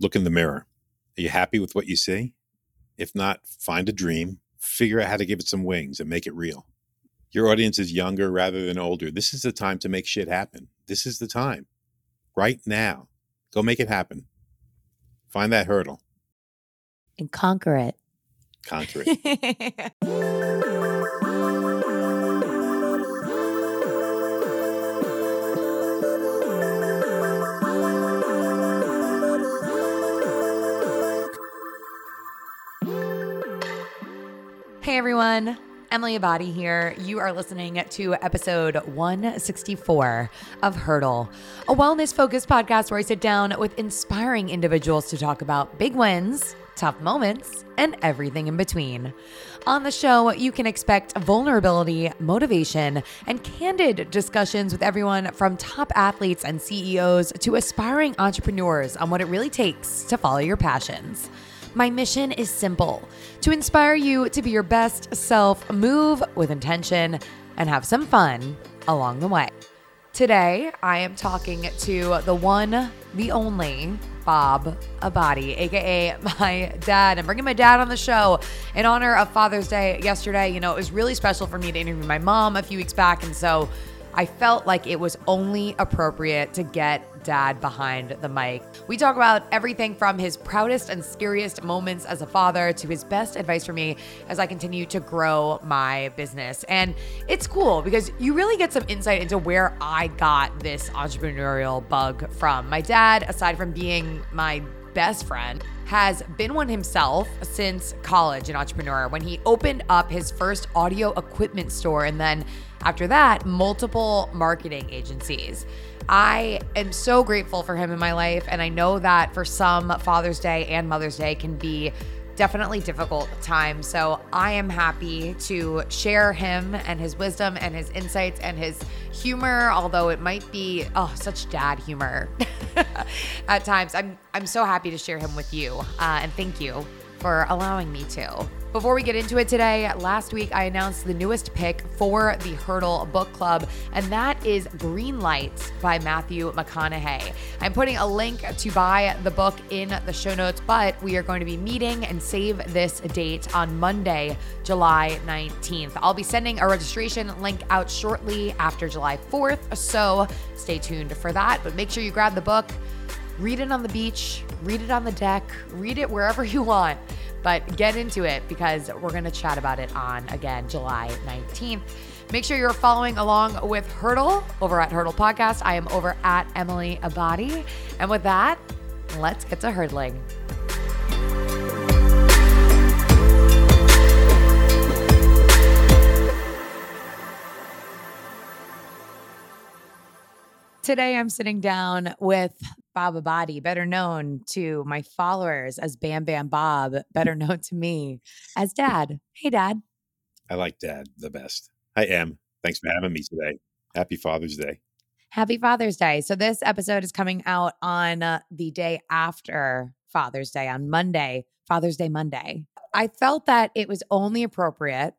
look in the mirror. Are you happy with what you see? If not, find a dream, figure out how to give it some wings and make it real. Your audience is younger rather than older. This is the time to make shit happen. This is the time. Right now. Go make it happen. Find that hurdle. And conquer it. Conquer it. everyone, Emily Abadi here. You are listening to episode 164 of Hurdle, a wellness focused podcast where I sit down with inspiring individuals to talk about big wins, tough moments, and everything in between. On the show, you can expect vulnerability, motivation, and candid discussions with everyone from top athletes and CEOs to aspiring entrepreneurs on what it really takes to follow your passions. My mission is simple to inspire you to be your best self, move with intention, and have some fun along the way. Today, I am talking to the one, the only Bob Abadi, aka my dad. I'm bringing my dad on the show in honor of Father's Day yesterday. You know, it was really special for me to interview my mom a few weeks back. And so I felt like it was only appropriate to get dad behind the mic. We talk about everything from his proudest and scariest moments as a father to his best advice for me as I continue to grow my business. And it's cool because you really get some insight into where I got this entrepreneurial bug from. My dad, aside from being my best friend, has been one himself since college, an entrepreneur, when he opened up his first audio equipment store and then after that, multiple marketing agencies. I am so grateful for him in my life. And I know that for some, Father's Day and Mother's Day can be definitely difficult time. So I am happy to share him and his wisdom and his insights and his humor, although it might be oh such dad humor at times. I'm I'm so happy to share him with you, uh, and thank you for allowing me to. Before we get into it today, last week I announced the newest pick for the Hurdle Book Club, and that is Green Lights by Matthew McConaughey. I'm putting a link to buy the book in the show notes, but we are going to be meeting and save this date on Monday, July 19th. I'll be sending a registration link out shortly after July 4th, so stay tuned for that. But make sure you grab the book, read it on the beach, read it on the deck, read it wherever you want. But get into it because we're going to chat about it on, again, July 19th. Make sure you're following along with Hurdle over at Hurdle Podcast. I am over at Emily Abadi. And with that, let's get to hurdling. Today, I'm sitting down with Bob Abadi, better known to my followers as Bam Bam Bob, better known to me as Dad. Hey, Dad. I like Dad the best. I am. Thanks for having me today. Happy Father's Day. Happy Father's Day. So, this episode is coming out on uh, the day after Father's Day, on Monday, Father's Day Monday. I felt that it was only appropriate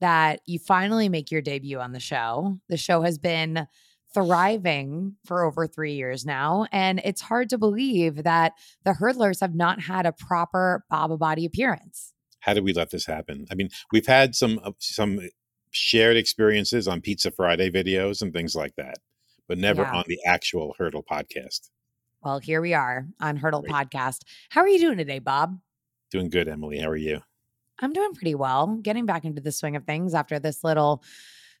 that you finally make your debut on the show. The show has been thriving for over three years now. And it's hard to believe that the hurdlers have not had a proper Bob Abadi appearance. How did we let this happen? I mean, we've had some uh, some shared experiences on Pizza Friday videos and things like that, but never yeah. on the actual Hurdle podcast. Well, here we are on Hurdle Great. Podcast. How are you doing today, Bob? Doing good, Emily. How are you? I'm doing pretty well. Getting back into the swing of things after this little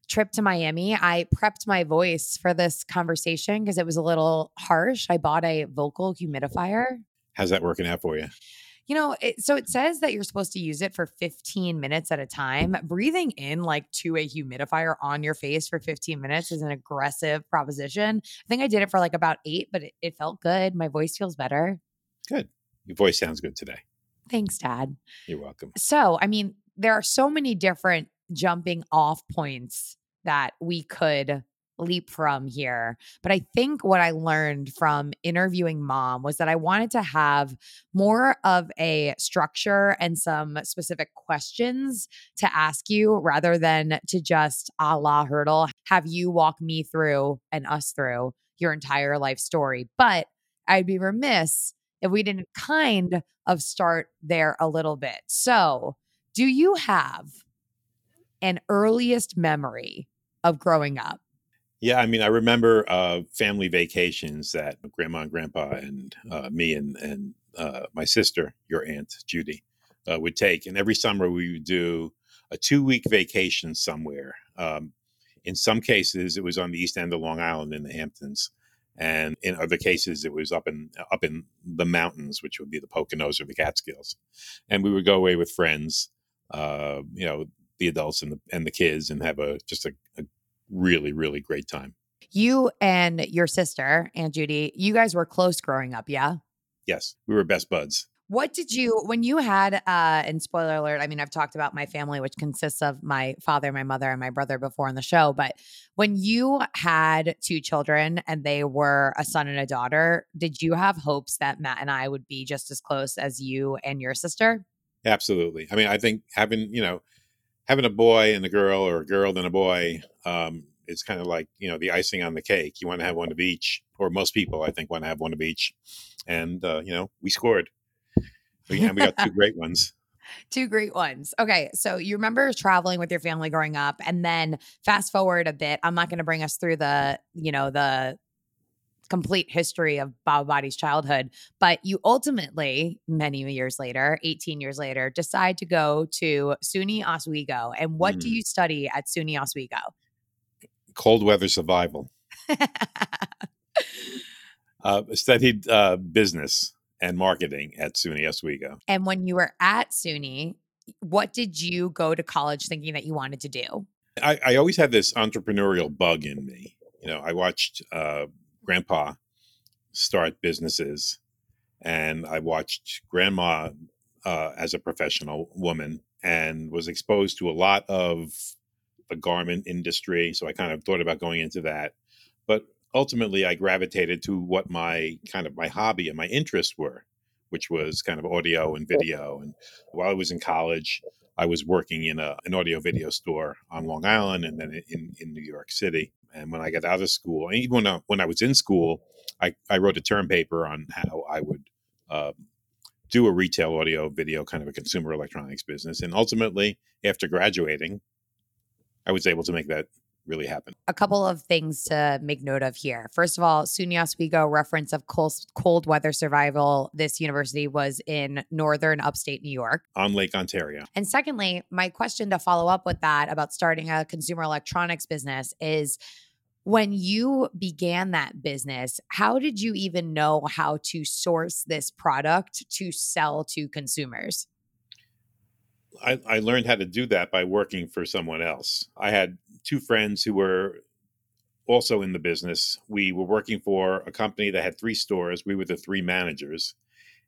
trip to Miami, I prepped my voice for this conversation because it was a little harsh. I bought a vocal humidifier. How's that working out for you? You know, it, so it says that you're supposed to use it for 15 minutes at a time. Breathing in like to a humidifier on your face for 15 minutes is an aggressive proposition. I think I did it for like about eight, but it, it felt good. My voice feels better. Good. Your voice sounds good today. Thanks, Dad. You're welcome. So, I mean, there are so many different jumping off points that we could leap from here. But I think what I learned from interviewing mom was that I wanted to have more of a structure and some specific questions to ask you rather than to just a la hurdle, have you walk me through and us through your entire life story. But I'd be remiss if we didn't kind of start there a little bit. So, do you have an earliest memory of growing up? Yeah, I mean, I remember uh, family vacations that grandma and grandpa and uh, me and and uh, my sister, your aunt Judy, uh, would take, and every summer we would do a two week vacation somewhere. Um, in some cases, it was on the east end of Long Island in the Hamptons, and in other cases, it was up in up in the mountains, which would be the Poconos or the Catskills. And we would go away with friends, uh, you know, the adults and the and the kids, and have a just a, a really really great time. You and your sister, Aunt Judy, you guys were close growing up, yeah? Yes, we were best buds. What did you when you had uh and spoiler alert, I mean I've talked about my family which consists of my father, my mother and my brother before on the show, but when you had two children and they were a son and a daughter, did you have hopes that Matt and I would be just as close as you and your sister? Absolutely. I mean, I think having, you know, having a boy and a girl or a girl and a boy um is kind of like, you know, the icing on the cake. You want to have one of each or most people I think want to have one of each. And uh, you know, we scored. Yeah, we got two great ones. Two great ones. Okay. So you remember traveling with your family growing up, and then fast forward a bit. I'm not going to bring us through the, you know, the complete history of Bob Abadi's childhood, but you ultimately, many years later, 18 years later, decide to go to SUNY Oswego. And what mm. do you study at SUNY Oswego? Cold weather survival. uh, studied uh, business and marketing at SUNY Oswego. And when you were at SUNY, what did you go to college thinking that you wanted to do? I, I always had this entrepreneurial bug in me. You know, I watched uh, grandpa start businesses, and I watched grandma uh, as a professional woman and was exposed to a lot of the garment industry. So I kind of thought about going into that. But ultimately I gravitated to what my kind of my hobby and my interests were, which was kind of audio and video. And while I was in college, I was working in a, an audio video store on Long Island and then in, in New York City. And when I got out of school, and even when I, when I was in school, I, I wrote a term paper on how I would um, do a retail audio video kind of a consumer electronics business. And ultimately, after graduating, I was able to make that really happen. A couple of things to make note of here. First of all, SUNY Oswego reference of cold, cold weather survival. This university was in northern upstate New York on Lake Ontario. And secondly, my question to follow up with that about starting a consumer electronics business is when you began that business, how did you even know how to source this product to sell to consumers? I, I, learned how to do that by working for someone else. I had two friends who were also in the business. We were working for a company that had three stores. We were the three managers.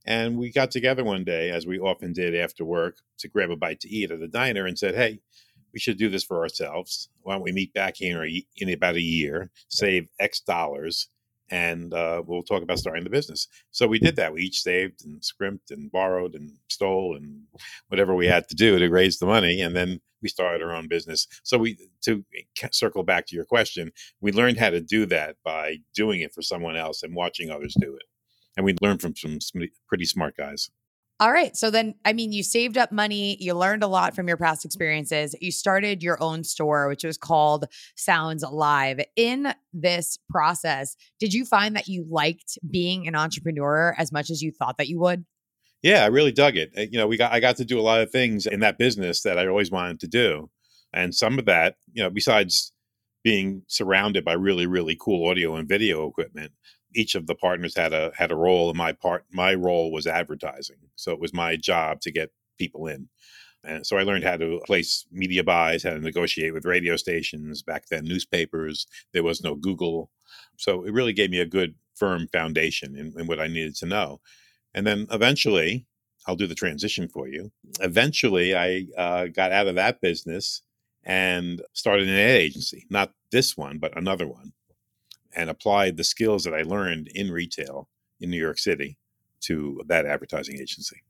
And we got together one day, as we often did after work, to grab a bite to eat at a diner and said, Hey, we should do this for ourselves. Why don't we meet back here in about a year, save X dollars, and uh, we'll talk about starting the business. So we did that. We each saved and scrimped and borrowed and stole and whatever we had to do to raise the money, and then we started our own business. So we to circle back to your question, we learned how to do that by doing it for someone else and watching others do it, and we learned from some pretty smart guys. All right. So then, I mean, you saved up money, you learned a lot from your past experiences. You started your own store, which was called Sounds Live. In this process, did you find that you liked being an entrepreneur as much as you thought that you would? Yeah, I really dug it. Eh, you know, we got I got to do a lot of things in that business that I always wanted to do. And some of that, you know, besides being surrounded by really really cool audio and video equipment, each of the partners had a had a role and my part my role was advertising so it was my job to get people in. And so i learned how to place media buys how to negotiate with radio stations back then newspapers there was no google. So it really gave me a good firm foundation in, in what i needed to know. And then eventually i'll do the transition for you. Eventually i uh, got out of that business and started an ad agency not this one but another one and applied the skills that I learned in retail in New York City to that advertising agency.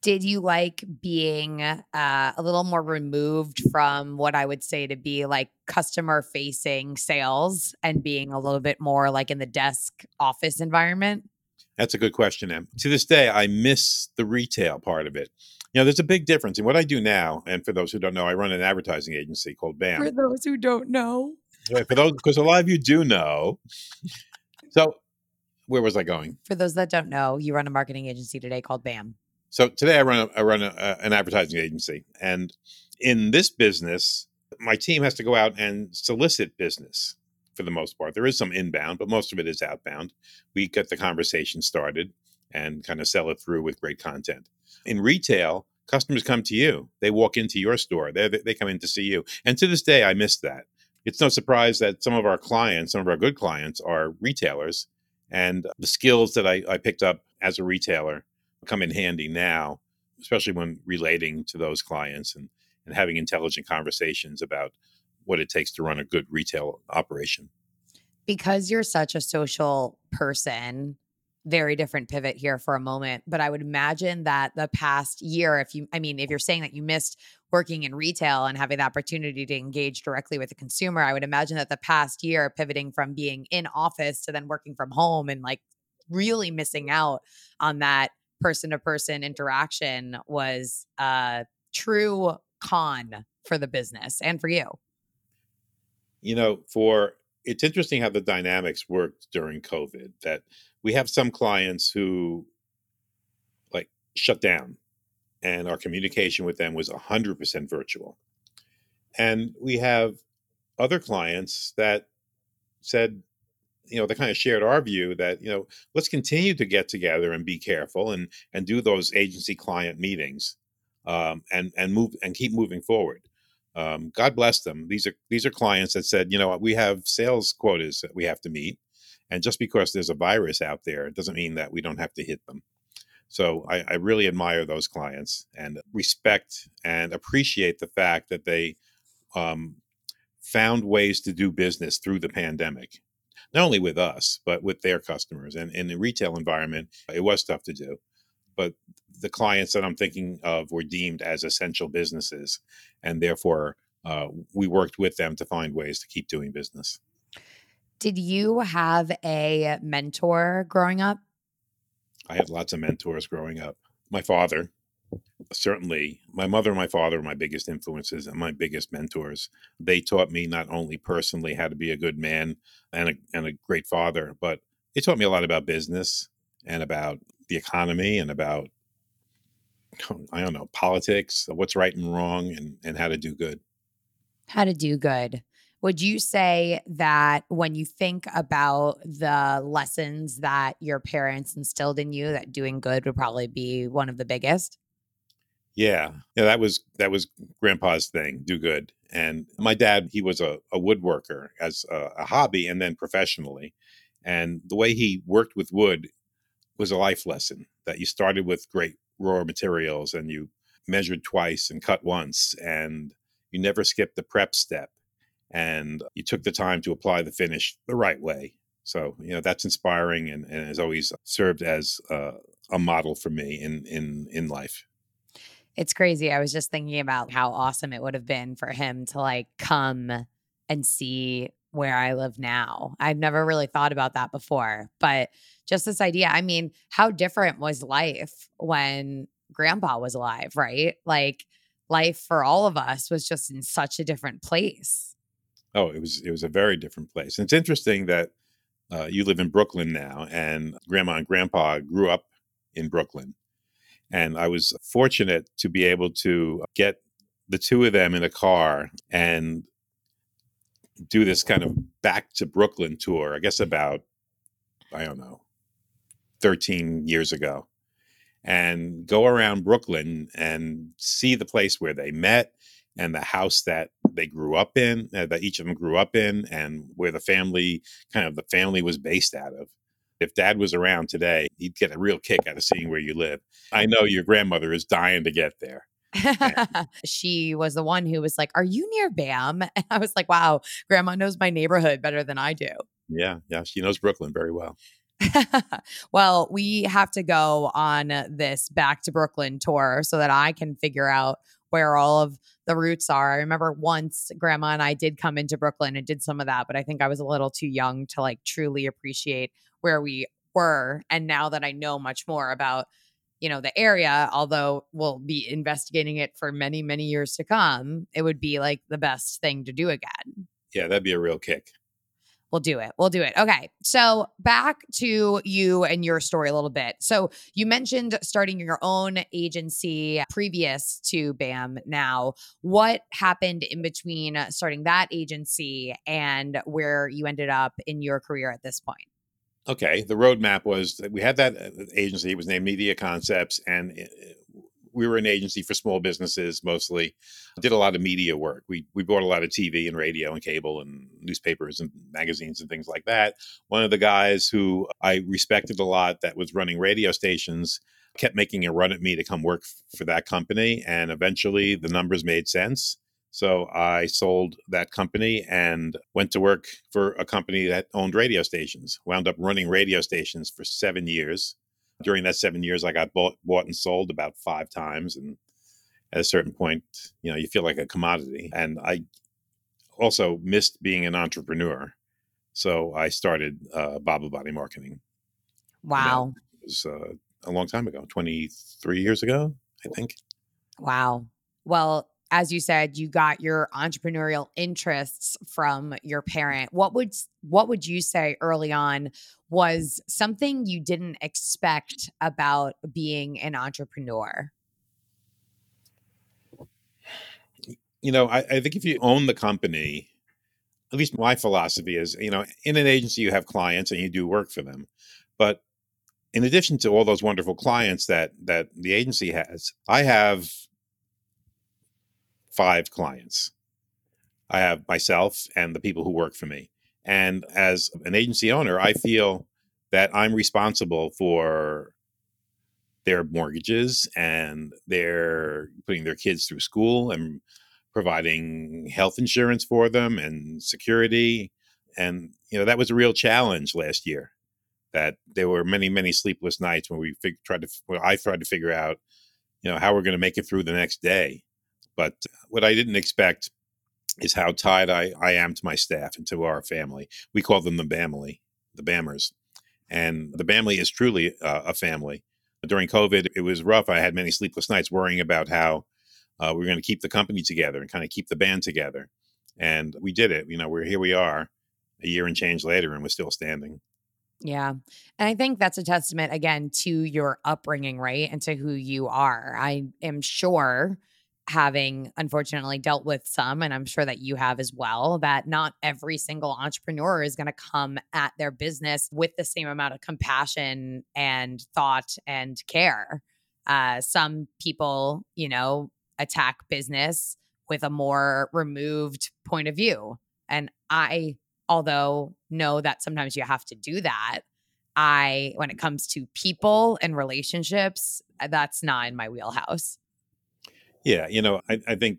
Did you like being uh, a little more removed from what I would say to be like customer facing sales and being a little bit more like in the desk office environment? That's a good question, Em. To this day, I miss the retail part of it. You know, there's a big difference in what I do now. And for those who don't know, I run an advertising agency called BAM. For those who don't know, Right, for those, because a lot of you do know. So, where was I going? for those that don't know, you run a marketing agency today called BAM. So today I run a, I run a, a- an advertising agency, and in this business, my team has to go out and solicit business for the most part. There is some inbound, but most of it is outbound. We get the conversation started and kind of sell it through with great content. In retail, customers come to you. They walk into your store. They they come in to see you. And to this day, I miss that. It's no surprise that some of our clients, some of our good clients, are retailers, and the skills that I, I picked up as a retailer come in handy now, especially when relating to those clients and, and having intelligent conversations about what it takes to run a good retail operation. because you're such a social person very different pivot here for a moment but i would imagine that the past year if you i mean if you're saying that you missed working in retail and having the opportunity to engage directly with the consumer i would imagine that the past year pivoting from being in office to then working from home and like really missing out on that person to person interaction was a true con for the business and for you. You know, for it's interesting how the dynamics worked during COVID that we have some clients who like shut down and our communication with them was 100% virtual. And we have other clients that said, you know, they kind of shared our view that, you know, let's continue to get together and be careful and and do those agency client meetings um, and and move and keep moving forward. Um, God bless them. These are these are clients that said, you know, what, we have sales quotas that we have to meet, and just because there's a virus out there, it doesn't mean that we don't have to hit them. So I, I really admire those clients and respect and appreciate the fact that they um, found ways to do business through the pandemic, not only with us but with their customers. And in the retail environment, it was tough to do, but the clients that I'm thinking of were deemed as essential businesses, and therefore uh, we worked with them to find ways to keep doing business. did you have a mentor growing up I had lots of mentors growing up. My father, certainly, my mother and my father were my biggest influences and my biggest mentors. They taught me not only personally how to be a good man and a, and a great father, but they taught me a lot about business and about the economy and about, I don't know, politics, what's right and wrong, and, and how to do good. how to do good. Would you say that when you think about the lessons that your parents instilled in you, that doing good would probably be one of the biggest? Yeah, yeah, that was that was Grandpa's thing. Do good. And my dad, he was a, a woodworker as a, a hobby and then professionally. And the way he worked with wood was a life lesson that you started with great raw materials and you measured twice and cut once and you never skipped the prep step and you took the time to apply the finish the right way. So you know that's inspiring and, and has always served as uh, a model for me in in in life. It's crazy. I was just thinking about how awesome it would have been for him to like come and see where I live now. I've never really thought about that before, but just this idea. I mean, how different was life when grandpa was alive, right? Like life for all of us was just in such a different place. Oh, it was it was a very different place. And it's interesting that uh, you live in Brooklyn now, and Grandma and Grandpa grew up in Brooklyn, and I was fortunate to be able to get the two of them in a car and do this kind of back to Brooklyn tour. I guess about I don't know, thirteen years ago, and go around Brooklyn and see the place where they met and the house that they grew up in, uh, that each of them grew up in, and where the family kind of the family was based out of. If dad was around today, he'd get a real kick out of seeing where you live. I know your grandmother is dying to get there. she was the one who was like, Are you near BAM? And I was like, Wow, grandma knows my neighborhood better than I do. Yeah, yeah, she knows Brooklyn very well. well, we have to go on this back to Brooklyn tour so that I can figure out where all of the roots are. I remember once grandma and I did come into Brooklyn and did some of that, but I think I was a little too young to like truly appreciate where we were and now that I know much more about you know the area although we'll be investigating it for many many years to come it would be like the best thing to do again yeah that'd be a real kick We'll do it. We'll do it. Okay. So back to you and your story a little bit. So you mentioned starting your own agency previous to BAM now. What happened in between starting that agency and where you ended up in your career at this point? Okay. The roadmap was that we had that uh, agency. It was named Media Concepts. And we were an agency for small businesses mostly. Did a lot of media work. We we bought a lot of TV and radio and cable and newspapers and magazines and things like that. One of the guys who I respected a lot that was running radio stations kept making a run at me to come work for that company and eventually the numbers made sense. So I sold that company and went to work for a company that owned radio stations. Wound up running radio stations for 7 years during that seven years, I got bought, bought and sold about five times, and at a certain point, you know, you feel like a commodity. And I also missed being an entrepreneur, so I started uh, Bob Abadi Marketing. Wow, it was uh, a long time ago, twenty three years ago, I think. Wow. Well, as you said, you got your entrepreneurial interests from your parent. What would what would you say early on was something you didn't expect about being an entrepreneur? You know, I, I think if you own the company, at least my philosophy is, you know, in an agency you have clients and you do work for them, but in addition to all those wonderful clients that that the agency has, I have five clients. I have myself and the people who work for me. And as an agency owner, I feel that I'm responsible for their mortgages and they're putting their kids through school and providing health insurance for them and security. And, you know, that was a real challenge last year that there were many, many sleepless nights when we fig- tried to, well, I tried to figure out, you know, how we're going to make it through the next day. But what I didn't expect is how tied I, I am to my staff and to our family. We call them the family, the Bammers. And the family is truly uh, a family. During COVID, it was rough. I had many sleepless nights worrying about how uh, we are going to keep the company together and kind of keep the band together. And we did it. You know, we're here we are a year and change later, and we're still standing. Yeah. And I think that's a testament, again, to your upbringing, right? And to who you are. I am sure having unfortunately dealt with some, and I'm sure that you have as well, that not every single entrepreneur is going to come at their business with the same amount of compassion and thought and care. Uh, some people, you know, attack business with a more removed point of view. And I, although know that sometimes you have to do that, I, when it comes to people and relationships, that's not in my wheelhouse. Yeah, you know, I, I think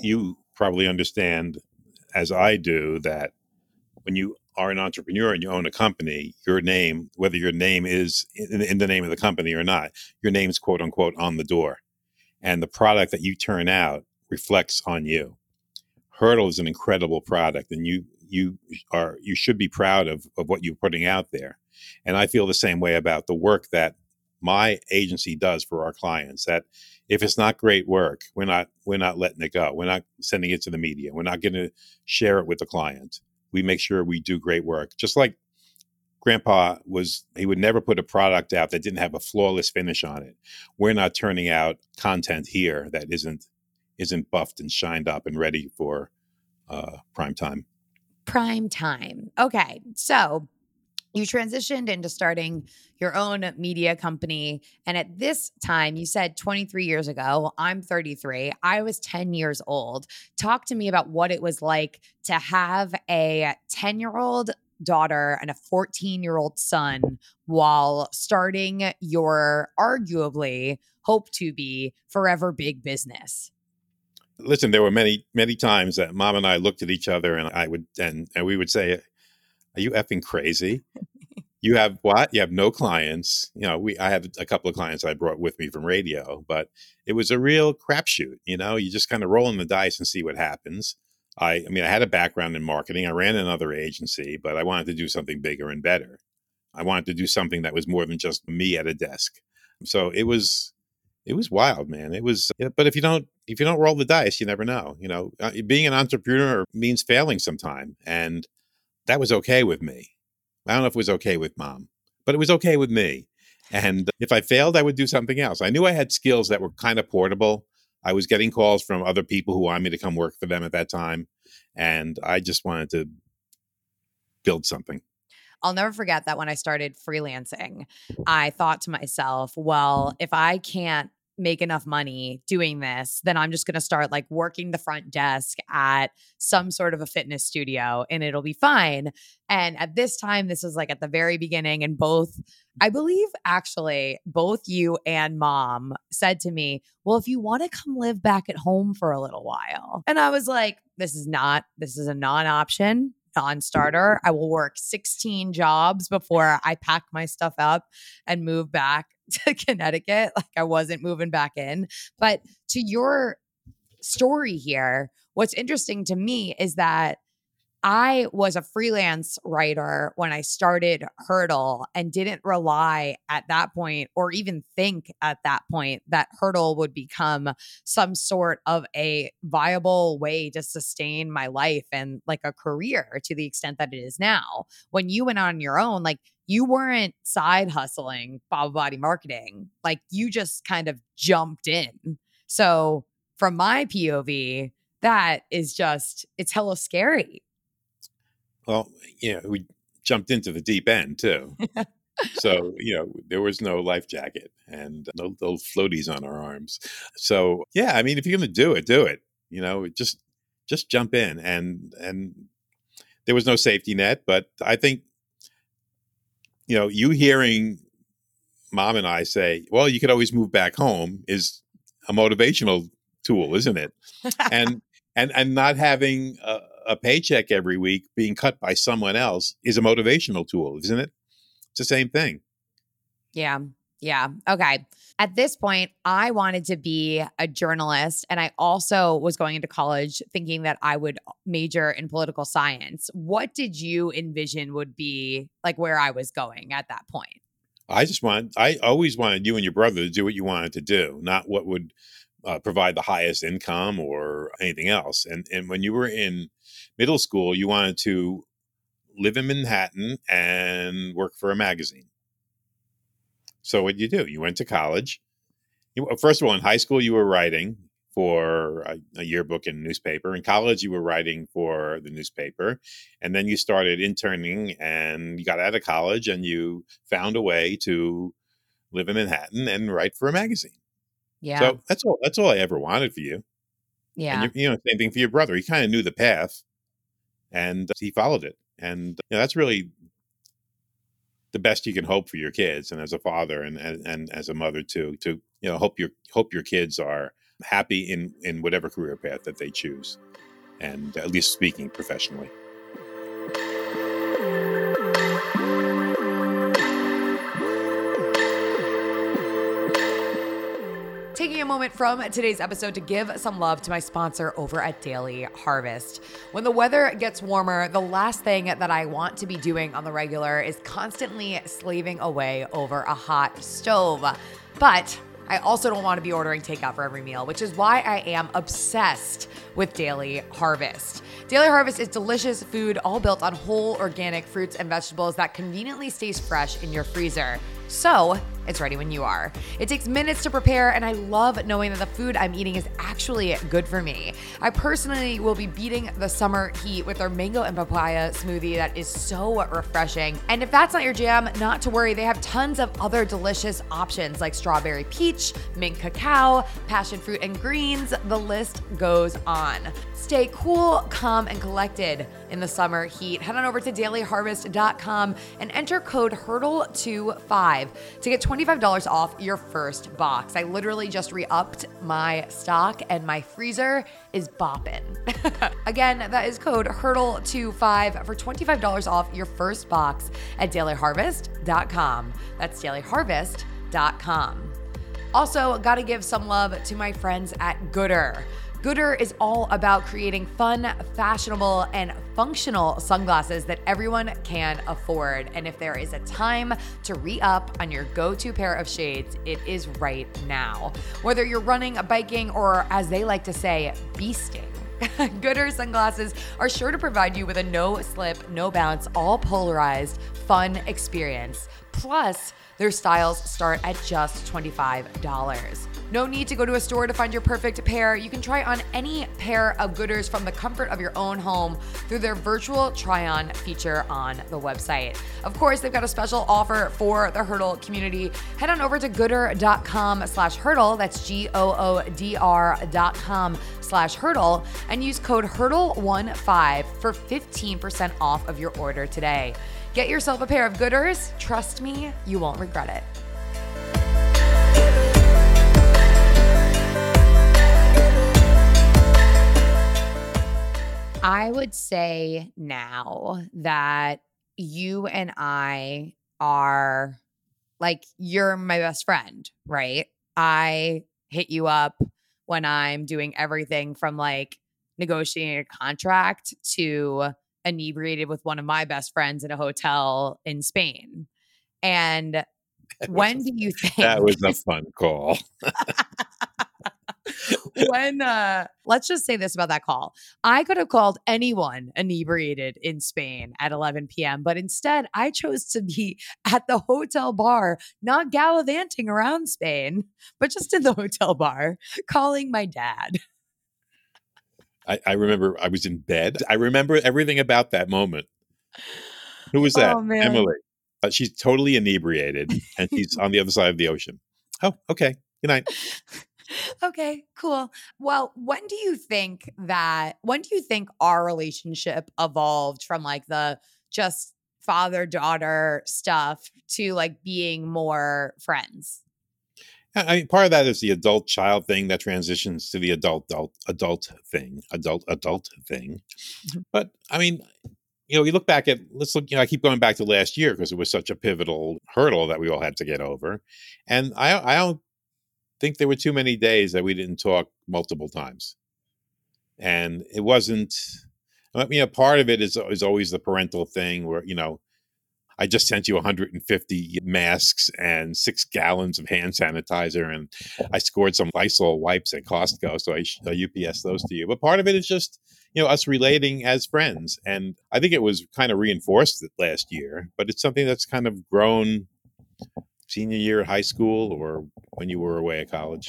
you probably understand, as I do, that when you are an entrepreneur and you own a company, your name, whether your name is in, in, the name of the company or not, your name's quote unquote on the door. And the product that you turn out reflects on you. Hurdle is an incredible product and you you are you should be proud of, of what you're putting out there. And I feel the same way about the work that my agency does for our clients that if it's not great work we're not we're not letting it go. We're not sending it to the media. We're not going to share it with the client. We make sure we do great work. Just like grandpa was he would never put a product out that didn't have a flawless finish on it. We're not turning out content here that isn't isn't buffed and shined up and ready for uh, prime time. Prime time. Okay so you transitioned into starting your own media company. And at this time, you said 23 years ago, I'm 33, I was 10 years old. Talk to me about what it was like to have a 10 year old daughter and a 14 year old son while starting your arguably hope to be forever big business listen there were many many times that mom and i looked at each other and i would and, and we would say are you effing crazy? you have what? You have no clients. You know, we I have a couple of clients I brought with me from radio, but it was a real crapshoot. You know, you just kind of roll in the dice and see what happens. I, I mean, I had a background in marketing. I ran another agency, but I wanted to do something bigger and better. I wanted to do something that was more than just me at a desk. So it was it was wild, man. It was but if you don't if you don't roll the dice, you never know. You know, uh, being an entrepreneur means failing sometime and that was okay with me. I don't know if it was okay with mom, but it was okay with me. And if I failed, I would do something else. I knew I had skills that were kind of portable. I was getting calls from other people who wanted me to come work for them at that time. And I just wanted to build something. I'll never forget that when I started freelancing, I thought to myself, well, if I can't make enough money doing this, then I'm just going to start like working the front desk at some sort of a fitness studio and it'll be fine. And at this time, this was like at the very beginning, and both, I believe actually, both you and mom said to me, Well, if you want to come live back at home for a little while. And I was like, This is not, this is a non option non-starter. I will work 16 jobs before I pack my stuff up and move back to Connecticut. Like I wasn't moving back in. But to your story here, what's interesting to me is that I was a freelance writer when I started Hurdle and didn't rely at that point or even think at that point that Hurdle would become some sort of a viable way to sustain my life and like a career to the extent that it is now. When you went on your own, like you weren't side hustling Bob Abadi marketing, like you just kind of jumped in. So from my POV, that is just, it's hella scary well, you know, we jumped into the deep end too. so, you know, there was no life jacket and no little floaties on our arms. So, yeah, I mean, if you're going to do it, do it. You know, just just jump in and and there was no safety net, but I think you know, you hearing mom and I say, "Well, you could always move back home" is a motivational tool, isn't it? and and and not having a, a paycheck every week being cut by someone else is a motivational tool, isn't it? It's the same thing. Yeah. Yeah. Okay. At this point, I wanted to be a journalist. And I also was going into college thinking that I would major in political science. What did you envision would be like where I was going at that point? I just want, I always wanted you and your brother to do what you wanted to do, not what would uh, provide the highest income or anything else. And and when you were in middle school, you wanted to live in Manhattan and work for a magazine. So what did you do? You went to college. You, first of all, in high school, you were writing for a, a, yearbook and newspaper. In college, you were writing for the newspaper, and then you started interning, and you got out of college, and you found a way to live in Manhattan and write for a magazine. Yeah. So that's all. That's all I ever wanted for you. Yeah. And you know, same thing for your brother. He kind of knew the path, and he followed it. And you know, that's really the best you can hope for your kids, and as a father and, and and as a mother too. To you know, hope your hope your kids are happy in in whatever career path that they choose, and at least speaking professionally. Moment from today's episode to give some love to my sponsor over at Daily Harvest. When the weather gets warmer, the last thing that I want to be doing on the regular is constantly slaving away over a hot stove. But I also don't want to be ordering takeout for every meal, which is why I am obsessed with Daily Harvest. Daily Harvest is delicious food all built on whole organic fruits and vegetables that conveniently stays fresh in your freezer. So, it's ready when you are. It takes minutes to prepare, and I love knowing that the food I'm eating is actually good for me. I personally will be beating the summer heat with their mango and papaya smoothie that is so refreshing. And if that's not your jam, not to worry, they have tons of other delicious options like strawberry peach, mint cacao, passion fruit and greens. The list goes on. Stay cool, calm, and collected in the summer heat. Head on over to dailyharvest.com and enter code HURDLE25 to get 25 off your first box. I literally just re upped my stock and my freezer is bopping. Again, that is code HURDLE25 for $25 off your first box at dailyharvest.com. That's dailyharvest.com. Also, gotta give some love to my friends at Goodr. Goodr is all about creating fun, fashionable, and functional sunglasses that everyone can afford. And if there is a time to re up on your go to pair of shades, it is right now. Whether you're running, biking, or as they like to say, beasting. Goodr sunglasses are sure to provide you with a no slip, no bounce, all polarized, fun experience. Plus, their styles start at just $25. No need to go to a store to find your perfect pair. You can try on any pair of Goodrs from the comfort of your own home through their virtual try-on feature on the website. Of course, they've got a special offer for the Hurdle community. Head on over to goodr.com slash hurdle. That's G-O-O-D-R dot com slash hurdle and use code hurdle15 for 15% off of your order today. Get yourself a pair of Goodrs. Trust me, you won't regret it. I would say now that you and I are like, you're my best friend, right? I hit you up when I'm doing everything from like negotiating a contract to inebriated with one of my best friends in a hotel in Spain. And when do you think that was a fun call? when uh let's just say this about that call. I could have called anyone inebriated in Spain at 11 p.m., but instead I chose to be at the hotel bar, not gallivanting around Spain, but just in the hotel bar, calling my dad. I, I remember I was in bed. I remember everything about that moment. Who was that? Oh. Emily. Uh, she's totally inebriated and she's on the other side of the ocean. Oh, okay. Good night. okay, cool. Well, when do you think that when do you think our relationship evolved from like the just father daughter stuff to like being more friends? I mean, part of that is the adult child thing that transitions to the adult adult adult thing, adult adult thing. Mhm. But I mean, you know, you look back at let's look. You know, I keep going back to last year because it was such a pivotal hurdle that we all had to get over, and I I don't think there were too many days that we didn't talk multiple times, and it wasn't. I mean, a part of it is is always the parental thing where you know I just sent you 150 masks and six gallons of hand sanitizer, and I scored some Lysol wipes at Costco, so I, sh- uh, I UPS those to you. But part of it is just you know us relating as friends, and I think it was kind of reinforced last year, but it's something that's kind of grown senior year at high school or when you were away at college.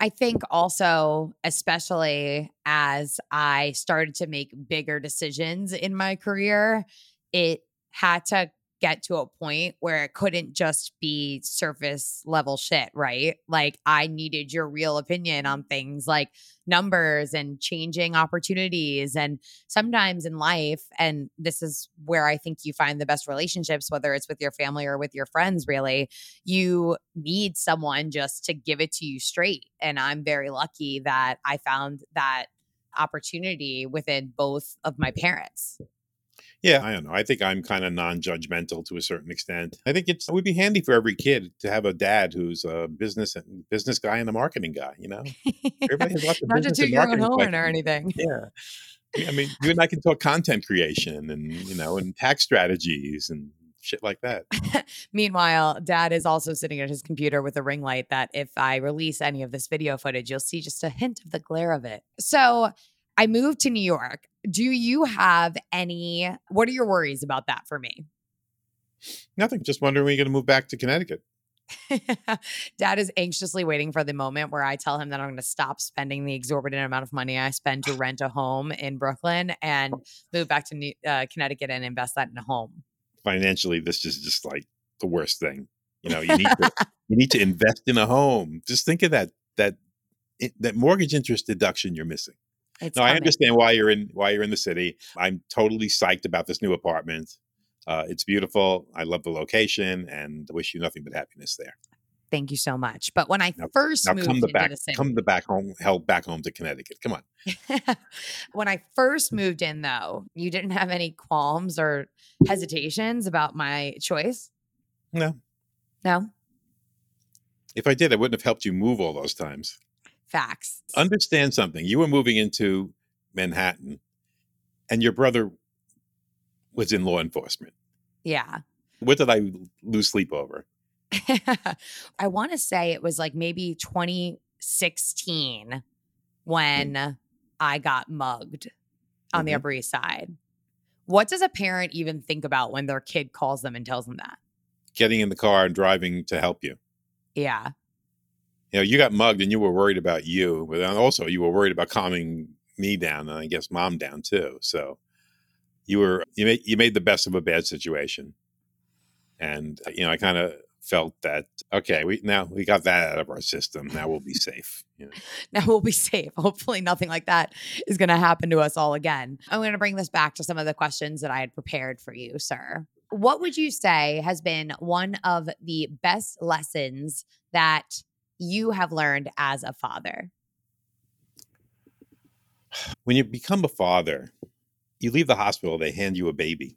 I think also, especially as I started to make bigger decisions in my career, it had to get to a point where it couldn't just be surface level shit, right? Like I needed your real opinion on things like numbers and changing opportunities. And sometimes in life, and this is where I think you find the best relationships, whether it's with your family or with your friends, really, you need someone just to give it to you straight. And I'm very lucky that I found that opportunity within both of my parents. Yeah, I don't know. I think I'm kind of non-judgmental to a certain extent. I think it's, it would be handy for every kid to have a dad who's a business business guy and a marketing guy. You know, everybody has lots of Not to toot your own horn or anything. Yeah. Yeah, I mean, you and I can talk content creation and you know, and tax strategies and shit like that. Meanwhile, dad is also sitting at his computer with a ring light that if I release any of this video footage, you'll see just a hint of the glare of it. So I moved to New York. Do you have any, what are your worries about that for me? Nothing. Just wondering when you're going to move back to Connecticut. Dad is anxiously waiting for the moment where I tell him that I'm going to stop spending the exorbitant amount of money I spend to rent a home in Brooklyn and move back to New, uh, Connecticut and invest that in a home. Financially, this is just like the worst thing. You know, you need to you need to invest in a home. Just think of that that that mortgage interest deduction you're missing. It's No, I understand why you're in why you're in the city. I'm totally psyched about this new apartment. Uh, it's beautiful. I love the location, and wish you nothing but happiness there. Thank you so much. But when I Now- first Now moved come the back, the city, come the back home, hell back home to Connecticut. Come on. when I first moved in, though, you didn't have any qualms or hesitations about my choice. No, No, if I did, I wouldn't have helped you move all those times. Facts. Understand something. You were moving into Manhattan and your brother was in law enforcement. Yeah. What did I lose sleep over? I want to say it was like maybe 2016 when I got mugged on the Mhm. Upper East Side. What does a parent even think about when their kid calls them and tells them that? Getting in the car and driving to help you. Yeah. You know, you got mugged and you were worried about you, but then also you were worried about calming me down and I guess mom down too. So you were you made you made the best of a bad situation. And uh, you know, I kind of felt that okay, we now we got that out of our system. Now we'll be safe. You know? Now we'll be safe. Hopefully, nothing like that is going to happen to us all again. I'm going to bring this back to some of the questions that I had prepared for you, sir. What would you say has been one of the best lessons that you have learned as a father? When you become a father, you leave the hospital, they hand you a baby.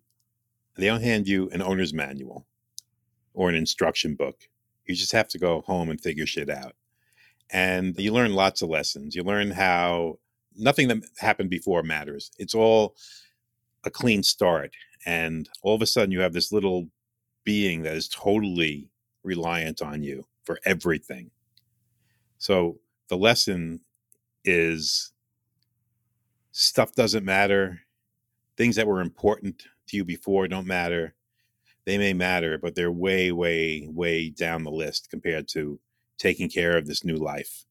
They don't hand you an owner's manual or an instruction book. You just have to go home and figure shit out. And you learn lots of lessons. You learn how nothing that happened before matters. It's all a clean start. And all of a sudden, you have this little being that is totally reliant on you for everything. So the lesson is stuff doesn't matter. Things that were important to you before don't matter. They may matter, but they're way, way, way down the list compared to taking care of this new life.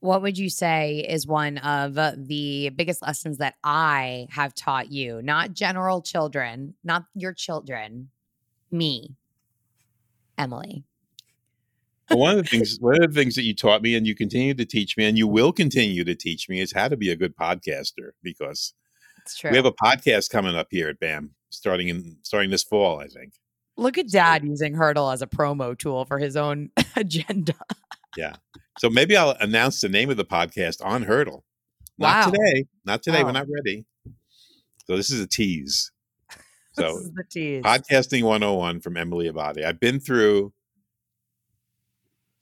What would you say is one of the biggest lessons that I have taught you? Not general children, not your children, me, Emily. One of the things, one of the things that you taught me, and you continue to teach me, and you will continue to teach me, is how to be a good podcaster. Because we have a podcast coming up here at BAM, starting in starting this fall, I think. Look at dad using Hurdle as a promo tool for his own agenda. Yeah. So maybe I'll announce the name of the podcast on Hurdle. Not Wow. today. Not today. Oh. We're not ready. So this is a tease. So this is the tease. podcasting 101 from Emily Abadi. I've been through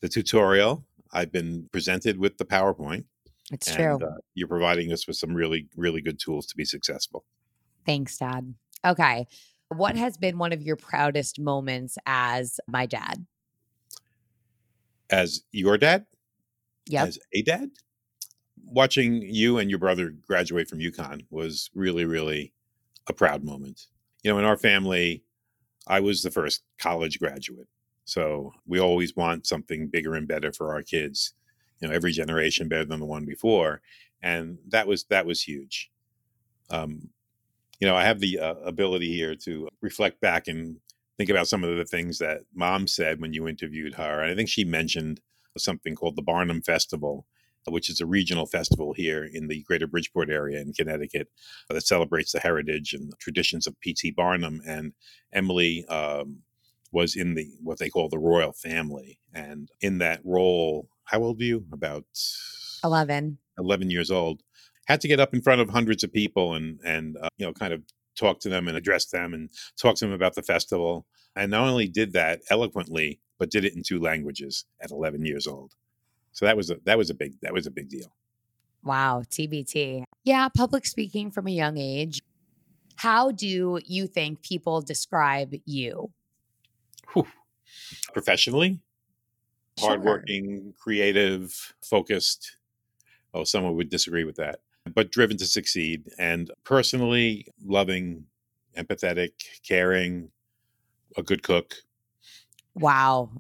the tutorial. I've been presented with the PowerPoint. it's and true. uh, you're providing us with some really, really good tools to be successful. Thanks, Dad. Okay. What has been one of your proudest moments as my dad? As your dad, Yeah. as a dad, watching you and your brother graduate from UConn was really, really a proud moment. You know, in our family, I was the first college graduate. So we always want something bigger and better for our kids. You know, every generation better than the one before, and that was that was huge. Um, you know, I have the uh, ability here to reflect back and think about some of the things that mom said when you interviewed her. And I think she mentioned something called the Barnum Festival, which is a regional festival here in the greater Bridgeport area in Connecticut that celebrates the heritage and the traditions of P.T. Barnum. And Emily um, was in the what they call the royal family. And in that role, how old were you? About 11. 11 years old. Had to get up in front of hundreds of people and, and uh, you know, kind of talk to them and address them and talk to them about the festival. And not only did that eloquently, but did it in two languages at 11 years old. So that was a that was a big that was a big deal. Wow. TBT. Yeah. Public speaking from a young age. How do you think people describe you? Professionally, Sure. hardworking, creative, focused. Oh, someone would disagree with that, but driven to succeed. And personally, loving, empathetic, caring, a good cook, Wow.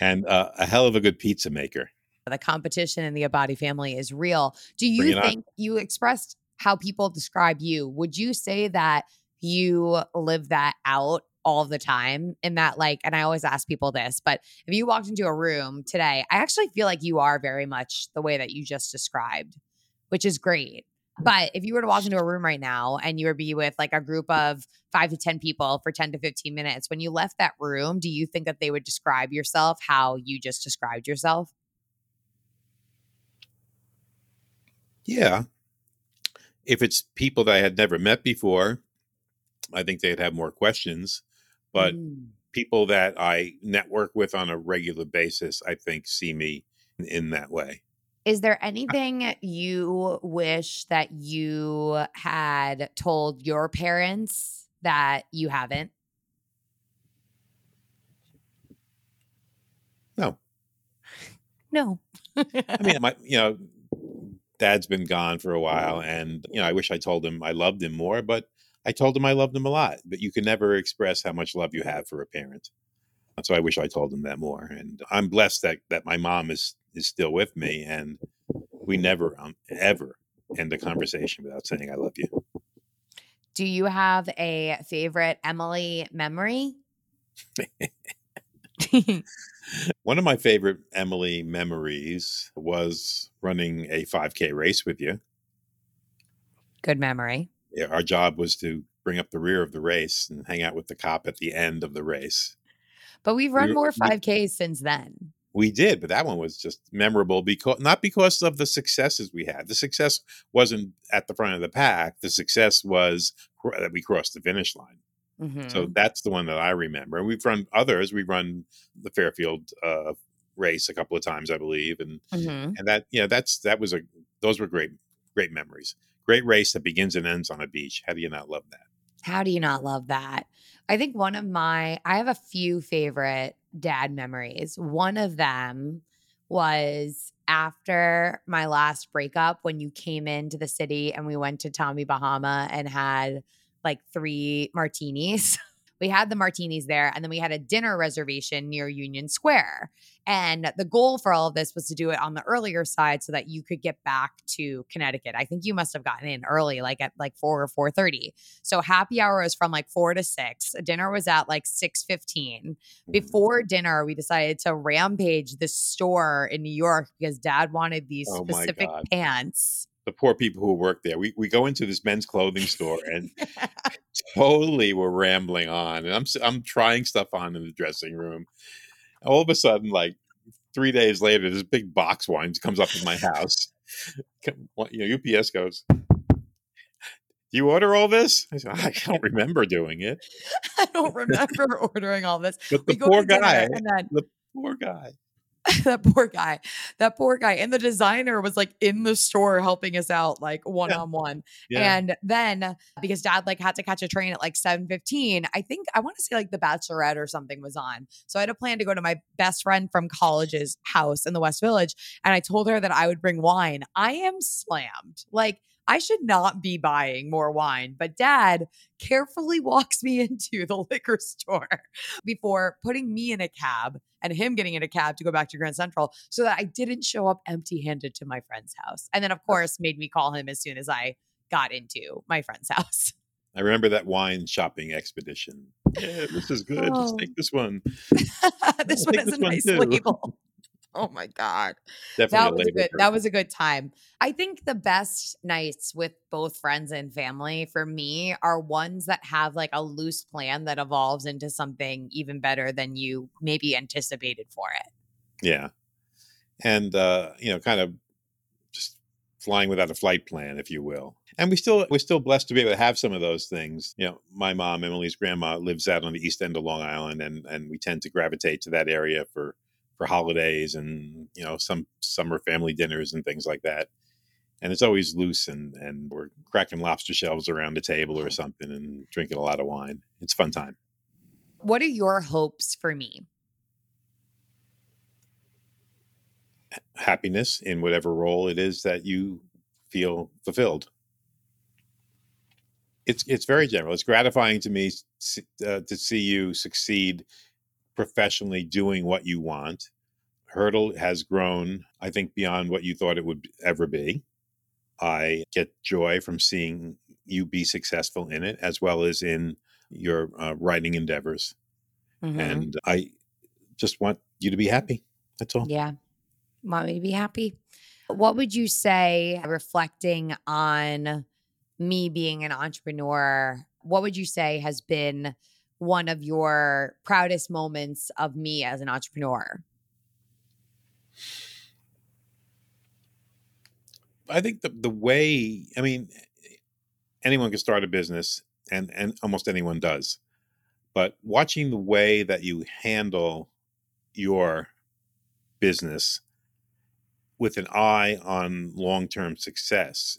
and uh, a hell of a good pizza maker. the competition in the Abadi family is real. Do you it on. think you expressed how people describe you? Would you say that you live that out all the time in that like and I always ask people this, but if you walked into a room today, I actually feel like you are very much the way that you just described, which is great. Mm. But if you were to walk into a room right now and you were be with like a group of 5 to 10 people for 10 to 15 minutes, when you left that room, do you think that they would describe yourself how you just described yourself? Yeah. If it's people that I had never met before, I think they'd have more questions. But Mm. people that I network with on a regular basis, I think, see me in that way. Is there anything you wish that you had told your parents that you haven't? No. No. I mean, my, you know, dad's been gone for a while and, you know, I wish I told him I loved him more, but I told him I loved him a lot. But you can never express how much love you have for a parent. So I wish I told him that more. And I'm blessed that that my mom is is still with me, and we never um, ever end a conversation without saying I love you. Do you have a favorite Emily memory? One of my favorite Emily memories was running a 5K race with you. Good memory. Yeah, our job was to bring up the rear of the race and hang out with the cop at the end of the race. But we've run We- more 5Ks since then. We did, but that one was just memorable because not because of the successes we had. The success wasn't at the front of the pack. The success was that we crossed the finish line. So Mhm. that's the one that I remember. And we've run others. We've run the Fairfield uh, race a couple of times, I believe, and Mhm. and that yeah, that's that was a those were great great memories. Great race that begins and ends on a beach. How do you not love that? How do you not love that? I think one of my, I have a few favorite dad memories. One of them was after my last breakup when you came into the city and we went to Tommy Bahama and had like three martinis. We had the martinis there, and then we had a dinner reservation near Union Square. And the goal for all of this was to do it on the earlier side so that you could get back to Connecticut. I think you must have gotten in early, like at like four or four thirty. So happy hour was from like four to six. Dinner was at like six fifteen. Mm. Before dinner, we decided to rampage the store in New York because Dad wanted these Oh specific pants. The poor people who work there. We we go into this men's clothing store and totally we're rambling on, and I'm I'm trying stuff on in the dressing room. All of a sudden, like three days later, this big box wine comes up in my house. You know, UPS goes. You order all this? I said, I don't remember doing it. I don't remember ordering all this. But the We poor guy, then the poor guy. that poor guy, that poor guy, and the designer was like in the store helping us out, like one on one. And then because dad like had to catch a train at like 7:15, I think I want to say like the Bachelorette or something was on. So I had a plan to go to my best friend from college's house in the West Village. And I told her that I would bring wine. I am slammed. Like I should not be buying more wine, but dad carefully walks me into the liquor store before putting me in a cab and him getting in a cab to go back to Grand Central so that I didn't show up empty handed to my friend's house. And then, of course, made me call him as soon as I got into my friend's house. I remember that wine shopping expedition. Yeah, this is good. Let's Oh. take this one. this I'll one has a one nice too. label. Oh my God. Definitely that was a good that was a good time. I think the best nights with both friends and family for me are ones that have like a loose plan that evolves into something even better than you maybe anticipated for it. Yeah. And uh, you know, kind of just flying without a flight plan, if you will. And we still we're still blessed to be able to have some of those things. You know, my mom, Emily's grandma, lives out on the east end of Long Island and and we tend to gravitate to that area for for holidays and, you know, some summer family dinners and things like that. And it's always loose and and we're cracking lobster shells around the table or something and drinking a lot of wine. It's a fun time. What are your hopes for me? happiness in whatever role it is that you feel fulfilled. It's it's very general. It's gratifying to me uh, to see you succeed professionally doing what you want. Hurdle has grown, I think, beyond what you thought it would ever be. I get joy from seeing you be successful in it, as well as in your uh, writing endeavors. Mhm. And I just want you to be happy. That's all. Yeah. Want me to be happy? What would you say, reflecting on me being an entrepreneur, what would you say has been one of your proudest moments of me as an entrepreneur? I think the the way I mean anyone can start a business and and almost anyone does. But watching the way that you handle your business with an eye on long-term success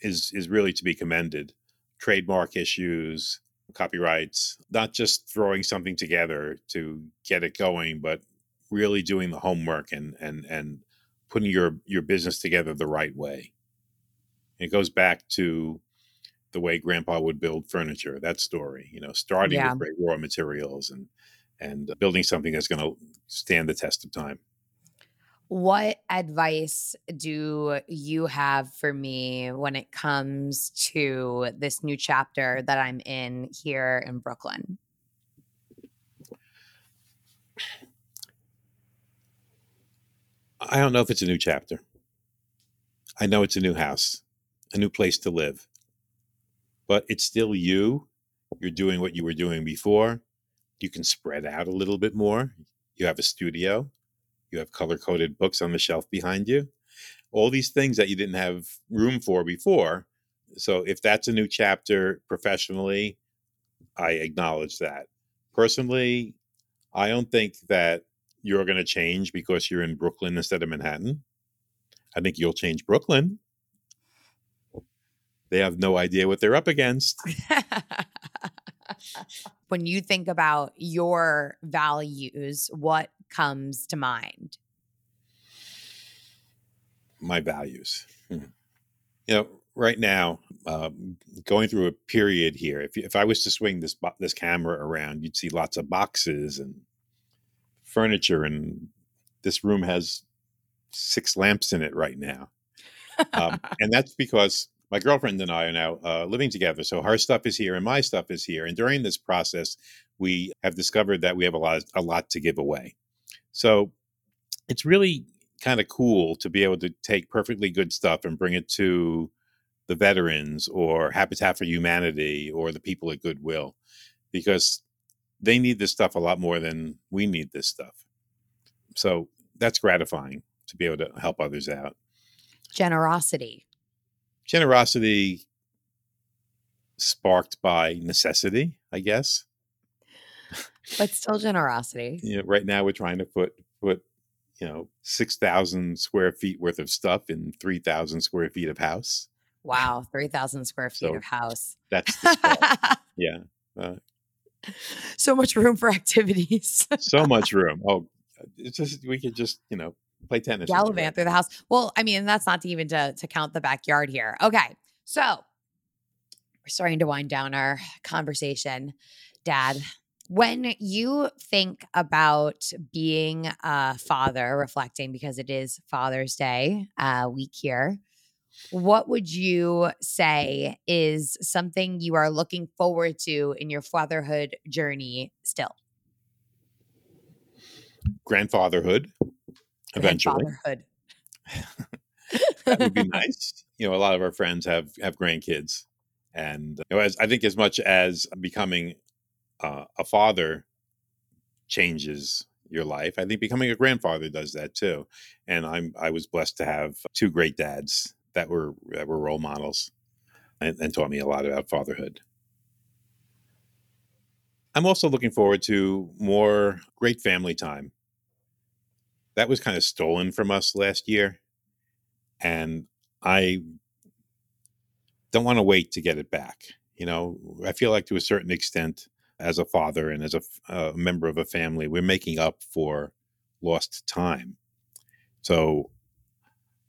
is is really to be commended. Trademark issues, copyrights, not just throwing something together to get it going, but really doing the homework and and and putting your your business together the right way. It goes back to the way grandpa would build furniture, that story, you know, starting Yeah. with great raw materials and and building something that's going to stand the test of time. What advice do you have for me when it comes to this new chapter that I'm in here in Brooklyn? I don't know if it's a new chapter. I know it's a new house, a new place to live. But it's still you. You're doing what you were doing before. You can spread out a little bit more. You have a studio. You have color coded books on the shelf behind you. All these things that you didn't have room for before. So if that's a new chapter professionally, I acknowledge that. Personally, I don't think that you're going to change because you're in Brooklyn instead of Manhattan. I think you'll change Brooklyn. They have no idea what they're up against. when you think about your values, what comes to mind? My values. Hmm. You know, right now, um, going through a period here. If if I was to swing this bo- this camera around, you'd see lots of boxes and furniture, and this room has six lamps in it right now. um, and that's because my girlfriend and I are now uh, living together. So her stuff is here and my stuff is here. And during this process, we have discovered that we have a lot, a lot to give away. So it's really kind of cool to be able to take perfectly good stuff and bring it to the veterans or Habitat for Humanity or the people at Goodwill because they need this stuff a lot more than we need this stuff. So that's gratifying to be able to help others out Generosity. generosity sparked by necessity, I guess. But still generosity. You know, right now we're trying to put put you know six thousand square feet worth of stuff in three thousand square feet of house. Wow, 3,000 square feet So of house. That's yeah, uh, so much room for activities. so much room. Oh, it's just we could just you know play tennis. in. Gallivant through the house. Well, I mean, that's not to even to, to count the backyard here. Okay. So we're starting to wind down our conversation. Dad, when you think about being a father, reflecting because it is Father's Day uh, week here, what would you say is something you are looking forward to in your fatherhood journey still? Grandfatherhood, eventually. Grandfatherhood. that would be nice. You know, a lot of our friends have have grandkids, and you know, as I think as much as becoming uh, a father changes your life, I think becoming a grandfather does that too. And I'm I was blessed to have two great dads that were that were role models and, and taught me a lot about fatherhood. I'm also looking forward to more great family time. That was kind of stolen from us last year and I don't want to wait to get it back. You know, I feel like to a certain extent, as a father and as a member of a family, we're making up for lost time. So,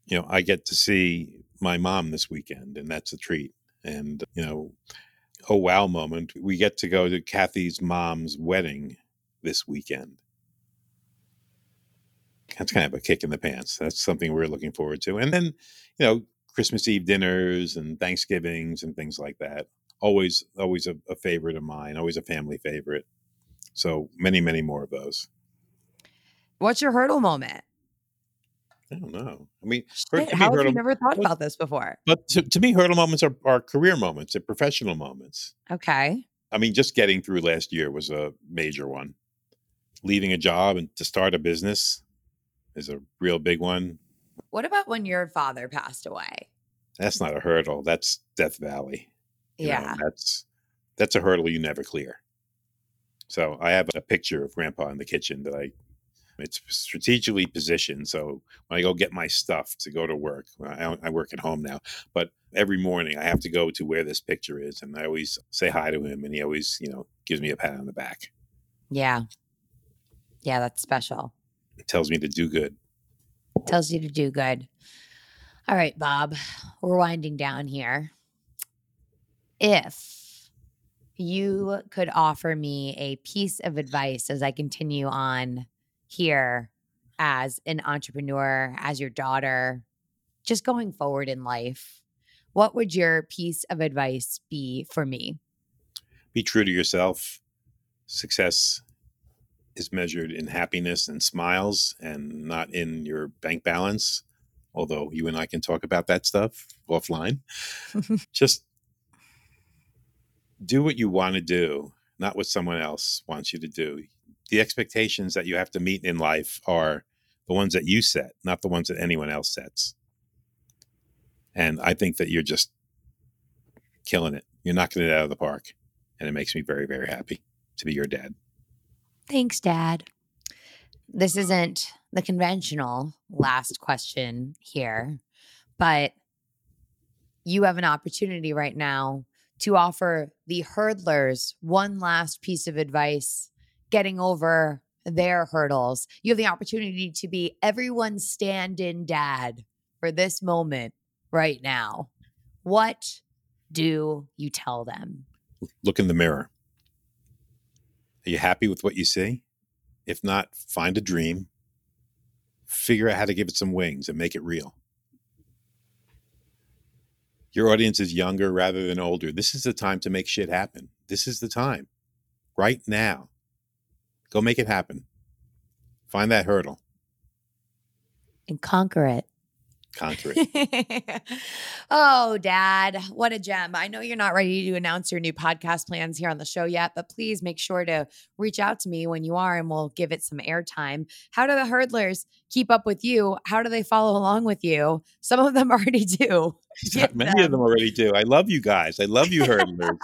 you know, I get to see my mom this weekend, and that's a treat. And, you know, oh wow moment, we get to go to Kathy's mom's wedding this weekend. That's kind of a kick in the pants. That's something we're looking forward to. And then, you know, Christmas Eve dinners and Thanksgivings and things like that. Always, always a, a favorite of mine. Always a family favorite. So many, many more of those. What's your hurdle moment? I don't know. I mean, Shit, how have you never thought about this before? but to, to me, hurdle moments are, are career moments, they're professional moments. Okay. I mean, just getting through last year was a major one. Leaving a job and to start a business is a real big one. What about when your father passed away? That's not a hurdle. That's Death Valley. You know, Yeah. that's that's a hurdle you never clear. So I have a picture of Grandpa in the kitchen that I. It's strategically positioned. So when I go get my stuff to go to work, I, I work at home now, but every morning I have to go to where this picture is, and I always say hi to him, and he always, you know, gives me a pat on the back. Yeah. Yeah, that's special. It tells me to do good. Tells you to do good. All right, Bob, we're winding down here. If you could offer me a piece of advice as I continue on here as an entrepreneur, as your daughter, just going forward in life, what would your piece of advice be for me? Be true to yourself. Success is measured in happiness and smiles and not in your bank balance. Although you and I can talk about that stuff offline. Just do what you want to do, not what someone else wants you to do. The expectations that you have to meet in life are the ones that you set, not the ones that anyone else sets. And I think that you're just killing it. You're knocking it out of the park. And it makes me very, very happy to be your dad. Thanks, Dad. This isn't the conventional last question here, but you have an opportunity right now to offer the hurdlers one last piece of advice getting over their hurdles. You have the opportunity to be everyone's stand in dad for this moment right now. What do you tell them? Look in the mirror. Are you happy with what you see? If not, find a dream, figure out how to give it some wings and make it real. Your audience is younger rather than older. This is the time to make shit happen. This is the time. Right now. Go make it happen. Find that hurdle. And conquer it it. oh, Dad, what a gem. I know you're not ready to announce your new podcast plans here on the show yet, but please make sure to reach out to me when you are and we'll give it some airtime. How do the hurdlers keep up with you? How do they follow along with you? Some of them already do. Many them. of them already do. I love you guys. I love you hurdlers.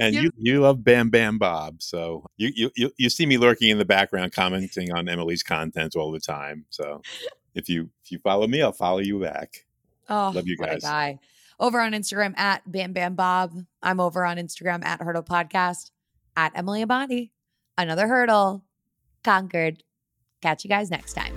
and you you love Bam Bam Bob. So you, you you you see me lurking in the background commenting on Emily's content all the time. So if you if you follow me, I'll follow you back. Oh, love you guys. guy. Over on Instagram at Bam Bam Bob. I'm over on Instagram at Hurdle Podcast at Emily Abadi. Another hurdle conquered. Catch you guys next time.